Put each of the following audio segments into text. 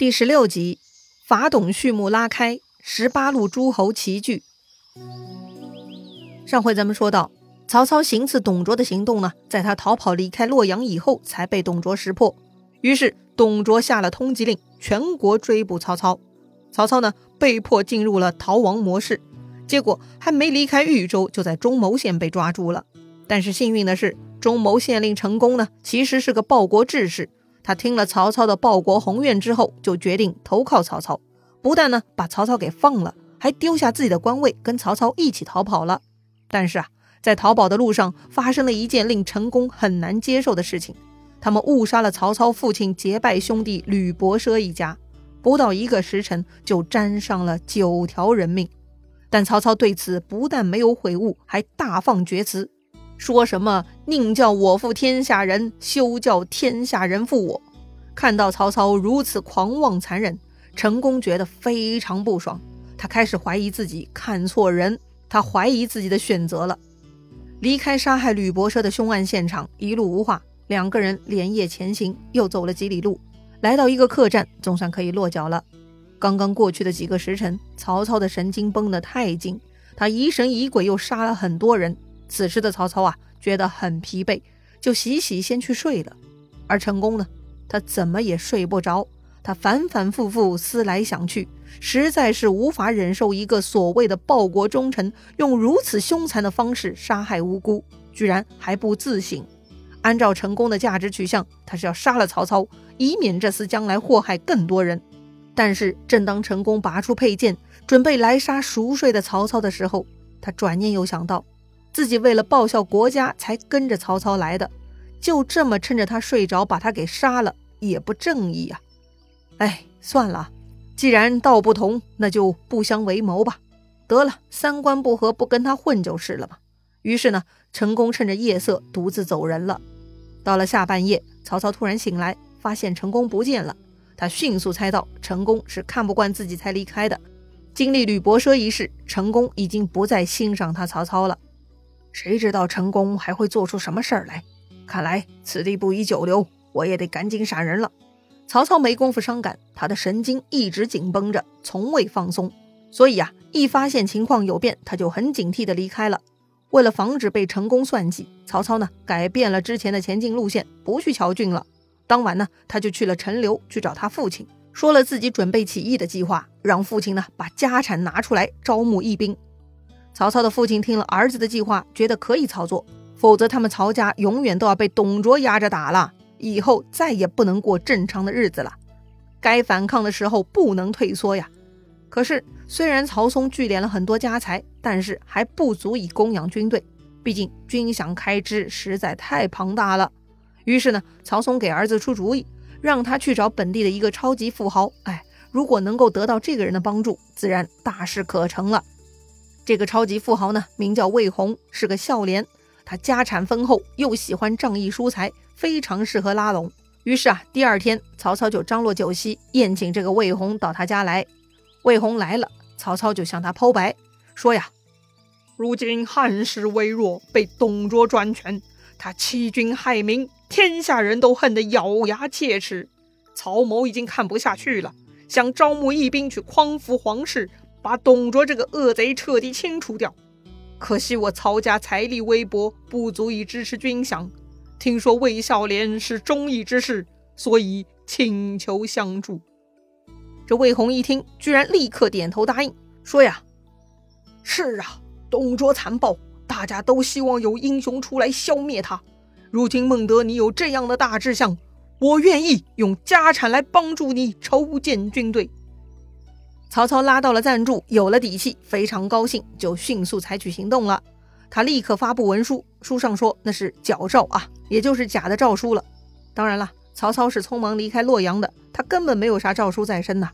第十六集，法董序幕拉开，十八路诸侯齐聚。上回咱们说到，曹操行刺董卓的行动呢，在他逃跑离开洛阳以后，才被董卓识破。于是董卓下了通缉令，全国追捕曹操。曹操呢，被迫进入了逃亡模式。结果还没离开豫州，就在中牟县被抓住了。但是幸运的是，中牟县令陈宫呢，其实是个报国志士。他听了曹操的报国宏愿之后，就决定投靠曹操。不但呢把曹操给放了，还丢下自己的官位，跟曹操一起逃跑了。但是啊，在逃跑的路上，发生了一件令陈宫很难接受的事情：他们误杀了曹操父亲结拜兄弟吕伯奢一家，不到一个时辰就沾上了九条人命。但曹操对此不但没有悔悟，还大放厥词。说什么宁叫我负天下人，休叫天下人负我。看到曹操如此狂妄残忍，陈宫觉得非常不爽。他开始怀疑自己看错人，他怀疑自己的选择了。离开杀害吕伯奢的凶案现场，一路无话。两个人连夜前行，又走了几里路，来到一个客栈，总算可以落脚了。刚刚过去的几个时辰，曹操的神经绷得太紧，他疑神疑鬼，又杀了很多人。此时的曹操啊，觉得很疲惫，就洗洗先去睡了。而成功呢，他怎么也睡不着，他反反复复思来想去，实在是无法忍受一个所谓的报国忠臣用如此凶残的方式杀害无辜，居然还不自省。按照成功的价值取向，他是要杀了曹操，以免这厮将来祸害更多人。但是，正当成功拔出佩剑，准备来杀熟睡的曹操的时候，他转念又想到。自己为了报效国家才跟着曹操来的，就这么趁着他睡着把他给杀了，也不正义呀！哎，算了，既然道不同，那就不相为谋吧。得了，三观不合，不跟他混就是了嘛。于是呢，成功趁着夜色独自走人了。到了下半夜，曹操突然醒来，发现成功不见了。他迅速猜到成功是看不惯自己才离开的。经历吕伯奢一事，成功已经不再欣赏他曹操了。谁知道成功还会做出什么事儿来？看来此地不宜久留，我也得赶紧闪人了。曹操没工夫伤感，他的神经一直紧绷着，从未放松。所以啊，一发现情况有变，他就很警惕地离开了。为了防止被成功算计，曹操呢改变了之前的前进路线，不去谯郡了。当晚呢，他就去了陈留去找他父亲，说了自己准备起义的计划，让父亲呢把家产拿出来招募义兵。曹操的父亲听了儿子的计划，觉得可以操作，否则他们曹家永远都要被董卓压着打了，以后再也不能过正常的日子了。该反抗的时候不能退缩呀。可是，虽然曹嵩聚敛了很多家财，但是还不足以供养军队，毕竟军饷开支实在太庞大了。于是呢，曹嵩给儿子出主意，让他去找本地的一个超级富豪。哎，如果能够得到这个人的帮助，自然大事可成了。这个超级富豪呢，名叫魏红，是个孝廉。他家产丰厚，又喜欢仗义疏财，非常适合拉拢。于是啊，第二天曹操就张罗酒席，宴请这个魏红到他家来。魏红来了，曹操就向他剖白，说呀：“如今汉室微弱，被董卓专权，他欺君害民，天下人都恨得咬牙切齿。曹某已经看不下去了，想招募义兵去匡扶皇室。”把董卓这个恶贼彻底清除掉，可惜我曹家财力微薄，不足以支持军饷。听说魏孝廉是忠义之士，所以请求相助。这魏红一听，居然立刻点头答应，说呀：“是啊，董卓残暴，大家都希望有英雄出来消灭他。如今孟德你有这样的大志向，我愿意用家产来帮助你筹建军队。”曹操拉到了赞助，有了底气，非常高兴，就迅速采取行动了。他立刻发布文书，书上说那是矫诏啊，也就是假的诏书了。当然了，曹操是匆忙离开洛阳的，他根本没有啥诏书在身呐。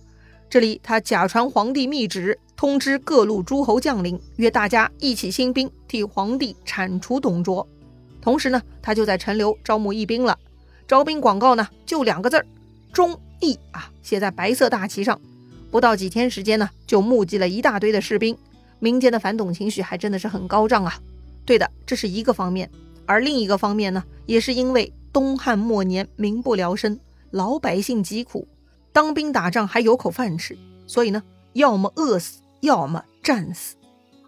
这里他假传皇帝密旨，通知各路诸侯将领，约大家一起兴兵，替皇帝铲除董卓。同时呢，他就在陈留招募义兵了。招兵广告呢，就两个字儿：忠义啊，写在白色大旗上。不到几天时间呢，就募集了一大堆的士兵，民间的反董情绪还真的是很高涨啊。对的，这是一个方面，而另一个方面呢，也是因为东汉末年民不聊生，老百姓疾苦，当兵打仗还有口饭吃，所以呢，要么饿死，要么战死。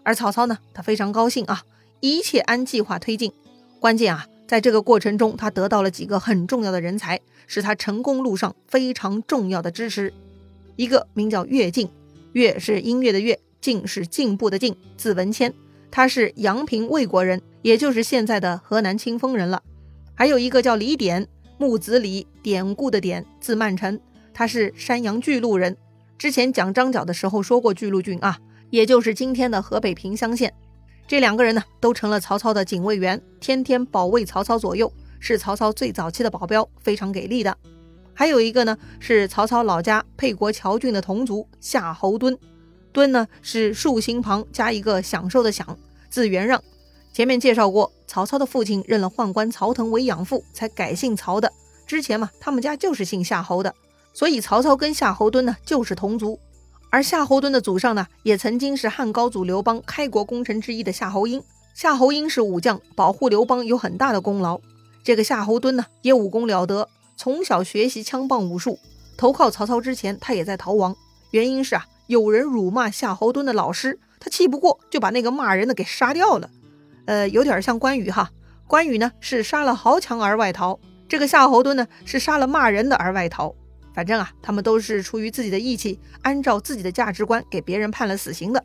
而曹操呢，他非常高兴啊，一切按计划推进。关键啊，在这个过程中，他得到了几个很重要的人才，是他成功路上非常重要的支持。一个名叫乐进，乐是音乐的乐，进是进步的进，字文谦，他是阳平魏国人，也就是现在的河南清丰人了。还有一个叫李典，木子李，典故的典，字曼成，他是山阳巨鹿人。之前讲张角的时候说过巨鹿郡啊。也就是今天的河北平乡县，这两个人呢，都成了曹操的警卫员，天天保卫曹操左右，是曹操最早期的保镖，非常给力的。还有一个呢，是曹操老家沛国谯郡的同族夏侯惇，惇呢是竖心旁加一个享受的享，字元让。前面介绍过，曹操的父亲认了宦官曹腾为养父，才改姓曹的。之前嘛，他们家就是姓夏侯的，所以曹操跟夏侯惇呢就是同族。而夏侯惇的祖上呢，也曾经是汉高祖刘邦开国功臣之一的夏侯婴。夏侯婴是武将，保护刘邦有很大的功劳。这个夏侯惇呢，也武功了得，从小学习枪棒武术。投靠曹操之前，他也在逃亡。原因是啊，有人辱骂夏侯惇的老师，他气不过，就把那个骂人的给杀掉了。呃，有点像关羽哈。关羽呢是杀了豪强而外逃，这个夏侯惇呢是杀了骂人的而外逃。反正啊，他们都是出于自己的义气，按照自己的价值观给别人判了死刑的。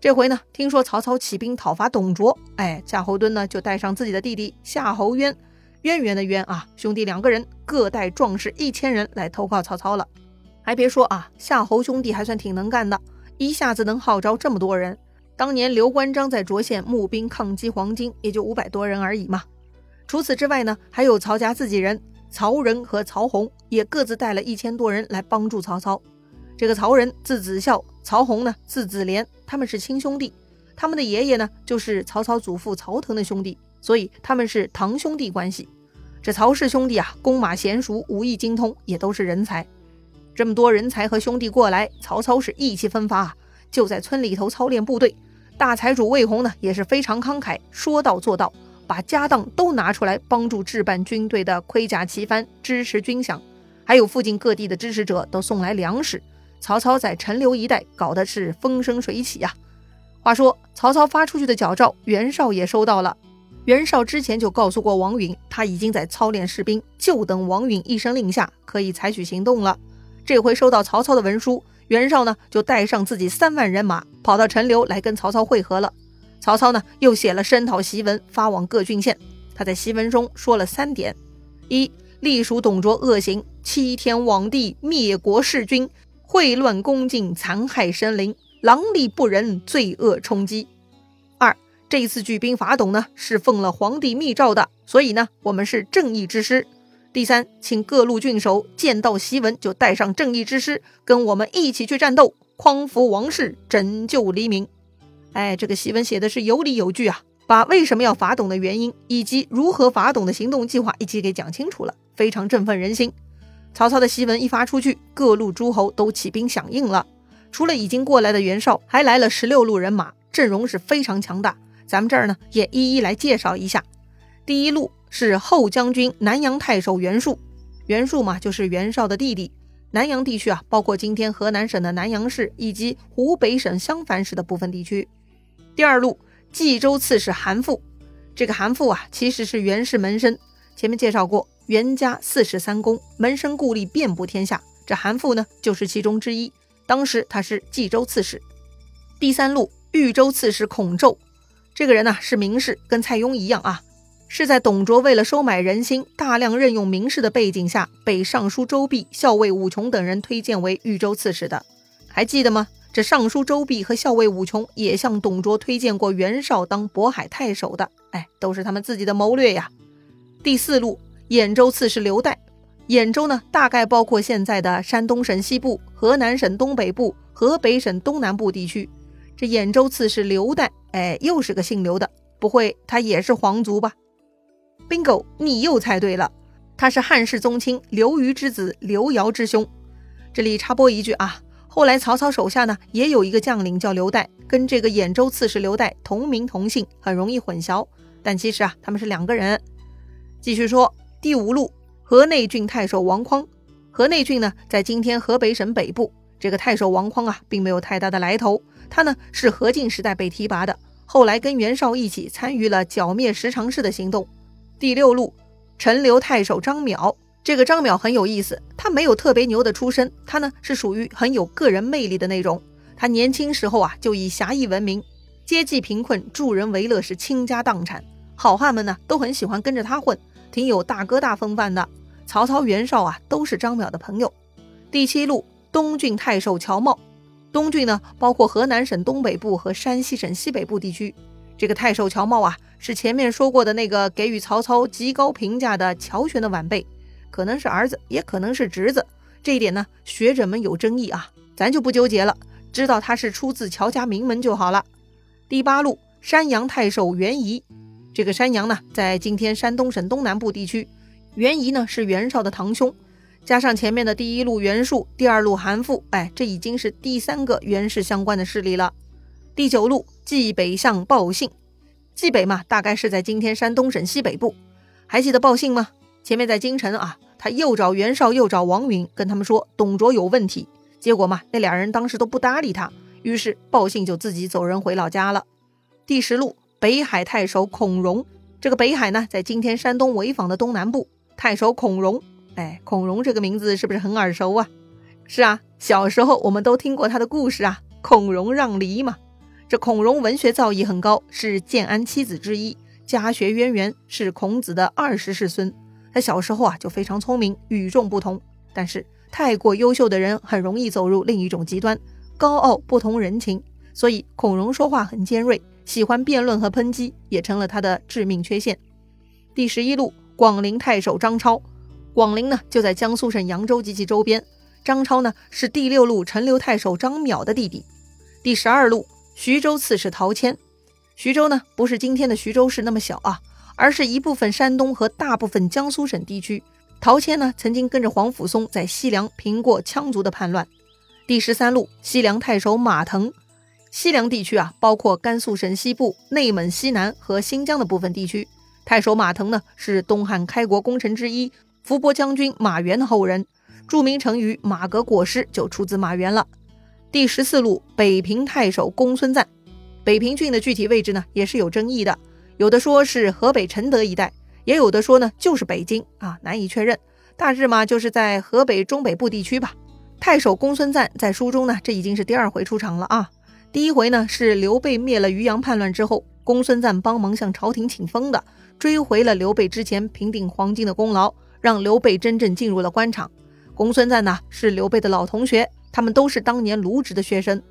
这回呢，听说曹操起兵讨伐董卓，哎，夏侯惇呢就带上自己的弟弟夏侯渊，渊源的渊啊，兄弟两个人各带壮士一千人来投靠曹操了。还别说啊，夏侯兄弟还算挺能干的，一下子能号召这么多人。当年刘关张在涿县募兵抗击黄巾，也就五百多人而已嘛。除此之外呢，还有曹家自己人。曹仁和曹洪也各自带了一千多人来帮助曹操。这个曹仁字子孝，曹洪呢字子廉，他们是亲兄弟。他们的爷爷呢就是曹操祖父曹腾的兄弟，所以他们是堂兄弟关系。这曹氏兄弟啊，弓马娴熟，武艺精通，也都是人才。这么多人才和兄弟过来，曹操是意气风发啊，就在村里头操练部队。大财主魏宏呢也是非常慷慨，说到做到。把家当都拿出来帮助置办军队的盔甲旗幡，支持军饷，还有附近各地的支持者都送来粮食。曹操在陈留一带搞的是风生水起呀。话说曹操发出去的矫诏，袁绍也收到了。袁绍之前就告诉过王允，他已经在操练士兵，就等王允一声令下，可以采取行动了。这回收到曹操的文书，袁绍呢就带上自己三万人马，跑到陈留来跟曹操会合了。曹操呢，又写了声讨檄文，发往各郡县。他在檄文中说了三点：一、隶属董卓恶行，欺天罔地，灭国弑君，秽乱宫禁，残害生灵，狼戾不仁，罪恶冲击；这一次举兵伐董呢，是奉了皇帝密诏的，所以呢，我们是正义之师。第三，请各路郡守见到檄文就带上正义之师，跟我们一起去战斗，匡扶王室，拯救黎民。哎，这个檄文写的是有理有据啊，把为什么要伐董的原因以及如何伐董的行动计划一起给讲清楚了，非常振奋人心。曹操的檄文一发出去，各路诸侯都起兵响应了。除了已经过来的袁绍，还来了十六路人马，阵容是非常强大。咱们这儿呢，也一一来介绍一下。第一路是后将军南阳太守袁术，袁术嘛，就是袁绍的弟弟。南阳地区啊，包括今天河南省的南阳市以及湖北省襄樊市的部分地区。第二路冀州刺史韩馥，这个韩馥啊，其实是袁氏门生。前面介绍过，袁家四世三公，门生故吏遍布天下。这韩馥呢，就是其中之一。当时他是冀州刺史。第三路豫州刺史孔宙，这个人呢是名士，跟蔡邕一样啊，是在董卓为了收买人心，大量任用名士的背景下，被尚书周弼、校尉武琼等人推荐为豫州刺史的。还记得吗？这尚书周弼和校尉武琼也向董卓推荐过袁绍当渤海太守的，哎，都是他们自己的谋略呀。第四路，兖州刺史刘岱，兖州呢，大概包括现在的山东省西部、河南省东北部、河北省东南部地区。这兖州刺史刘岱，哎，又是个姓刘的，不会他也是皇族吧？bingo，你又猜对了，他是汉室宗亲刘虞之子刘繇之兄。这里插播一句啊。后来曹操手下呢也有一个将领叫刘岱，跟这个兖州刺史刘岱同名同姓，很容易混淆。但其实啊他们是两个人。继续说第五路河内郡太守王匡，河内郡呢，在今天河北省北部。这个太守王匡啊，并没有太大的来头。他呢是何进时代被提拔的，后来跟袁绍一起参与了剿灭十常侍的行动。第六路，陈留太守张邈。这个张邈很有意思，他没有特别牛的出身，他呢是属于很有个人魅力的那种。他年轻时候啊就以侠义闻名，接济贫困、助人为乐，是倾家荡产。好汉们呢都很喜欢跟着他混，挺有大哥大风范的。曹操、袁绍啊都是张邈的朋友。第七路。东郡太守乔瑁，东郡呢包括河南省东北部和山西省西北部地区。这个太守乔瑁啊，是前面说过的那个给予曹操极高评价的乔玄的晚辈，可能是儿子，也可能是侄子。这一点呢，学者们有争议啊，咱就不纠结了，知道他是出自乔家名门就好了。第八路山阳太守袁仪，这个山阳呢，在今天山东省东南部地区，袁仪呢是袁绍的堂兄。加上前面的第一路袁术，第二路韩馥，哎，这已经是第三个袁氏相关的势力了。第九路冀北相鲍信，冀北嘛，大概是在今天山东省西北部。还记得鲍信吗？前面在京城啊，他又找袁绍，又找王允，跟他们说董卓有问题。结果嘛，那俩人当时都不搭理他，于是鲍信就自己走人回老家了。第十路北海太守孔融，这个北海呢，在今天山东潍坊的东南部。太守孔融。哎，孔融这个名字是不是很耳熟啊？是啊，小时候我们都听过他的故事啊。孔融让梨嘛，这孔融文学造诣很高，是建安七子之一，家学渊源，是孔子的二十世孙。他小时候啊就非常聪明，与众不同。但是太过优秀的人很容易走入另一种极端，高傲不通人情。所以孔融说话很尖锐，喜欢辩论和抨击，也成了他的致命缺陷。第十一路广陵太守张超。广陵呢，就在江苏省扬州及其周边。张超呢，是第六路陈留太守张邈的弟弟。第十二路徐州刺史陶谦。徐州呢，不是今天的徐州市那么小啊，而是一部分山东和大部分江苏省地区。陶谦呢，曾经跟着黄甫松在西凉平过羌族的叛乱。第十三路西凉太守马腾。西凉地区啊，包括甘肃省西部、内蒙西南和新疆的部分地区。太守马腾呢，是东汉开国功臣之一。伏波将军马援的后人，著名成语“马革裹尸”就出自马援了。第十四路北平太守公孙瓒，北平郡的具体位置呢也是有争议的，有的说是河北承德一带，也有的说呢就是北京啊，难以确认。大致嘛就是在河北中北部地区吧。太守公孙瓒在书中呢，这已经是第二回出场了啊。第一回呢是刘备灭了渔阳叛乱之后，公孙瓒帮忙向朝廷请封的，追回了刘备之前平定黄巾的功劳。让刘备真正进入了官场。公孙瓒呢是刘备的老同学，他们都是当年卢植的学生。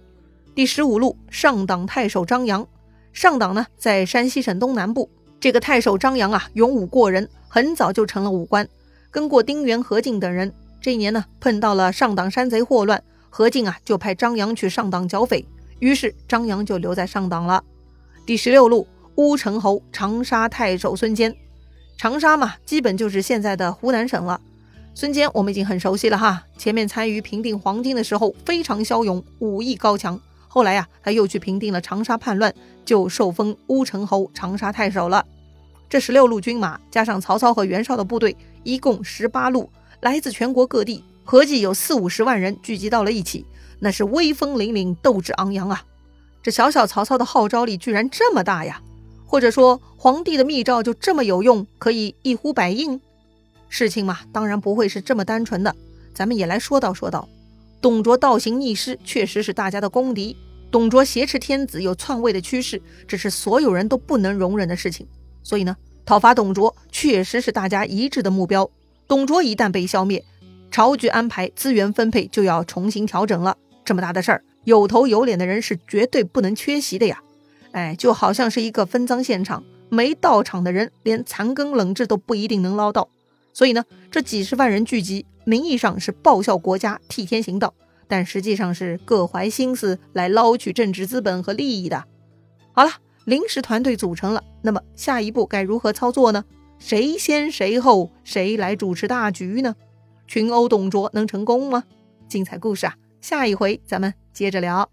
第十五路上党太守张扬，上党呢在山西省东南部。这个太守张扬啊，勇武过人，很早就成了武官，跟过丁原、何进等人。这一年呢，碰到了上党山贼祸乱，何进啊就派张扬去上党剿匪，于是张扬就留在上党了。第十六路乌程侯长沙太守孙坚。长沙嘛，基本就是现在的湖南省了。孙坚我们已经很熟悉了哈，前面参与平定黄巾的时候非常骁勇，武艺高强。后来呀，他又去平定了长沙叛乱，就受封乌程侯、长沙太守了。这十六路军马加上曹操和袁绍的部队，一共十八路，来自全国各地，合计有四五十万人聚集到了一起，那是威风凛凛，斗志昂扬啊！这小小曹操的号召力居然这么大呀！或者说，皇帝的密诏就这么有用，可以一呼百应？事情嘛，当然不会是这么单纯的。咱们也来说道说道。董卓倒行逆施，确实是大家的公敌。董卓挟持天子，有篡位的趋势，这是所有人都不能容忍的事情。所以呢，讨伐董卓确实是大家一致的目标。董卓一旦被消灭，朝局安排、资源分配就要重新调整了。这么大的事儿，有头有脸的人是绝对不能缺席的呀。哎，就好像是一个分赃现场，没到场的人连残羹冷炙都不一定能捞到。所以呢，这几十万人聚集，名义上是报效国家、替天行道，但实际上是各怀心思来捞取政治资本和利益的。好了，临时团队组成了，那么下一步该如何操作呢？谁先谁后？谁来主持大局呢？群殴董卓能成功吗？精彩故事啊，下一回咱们接着聊。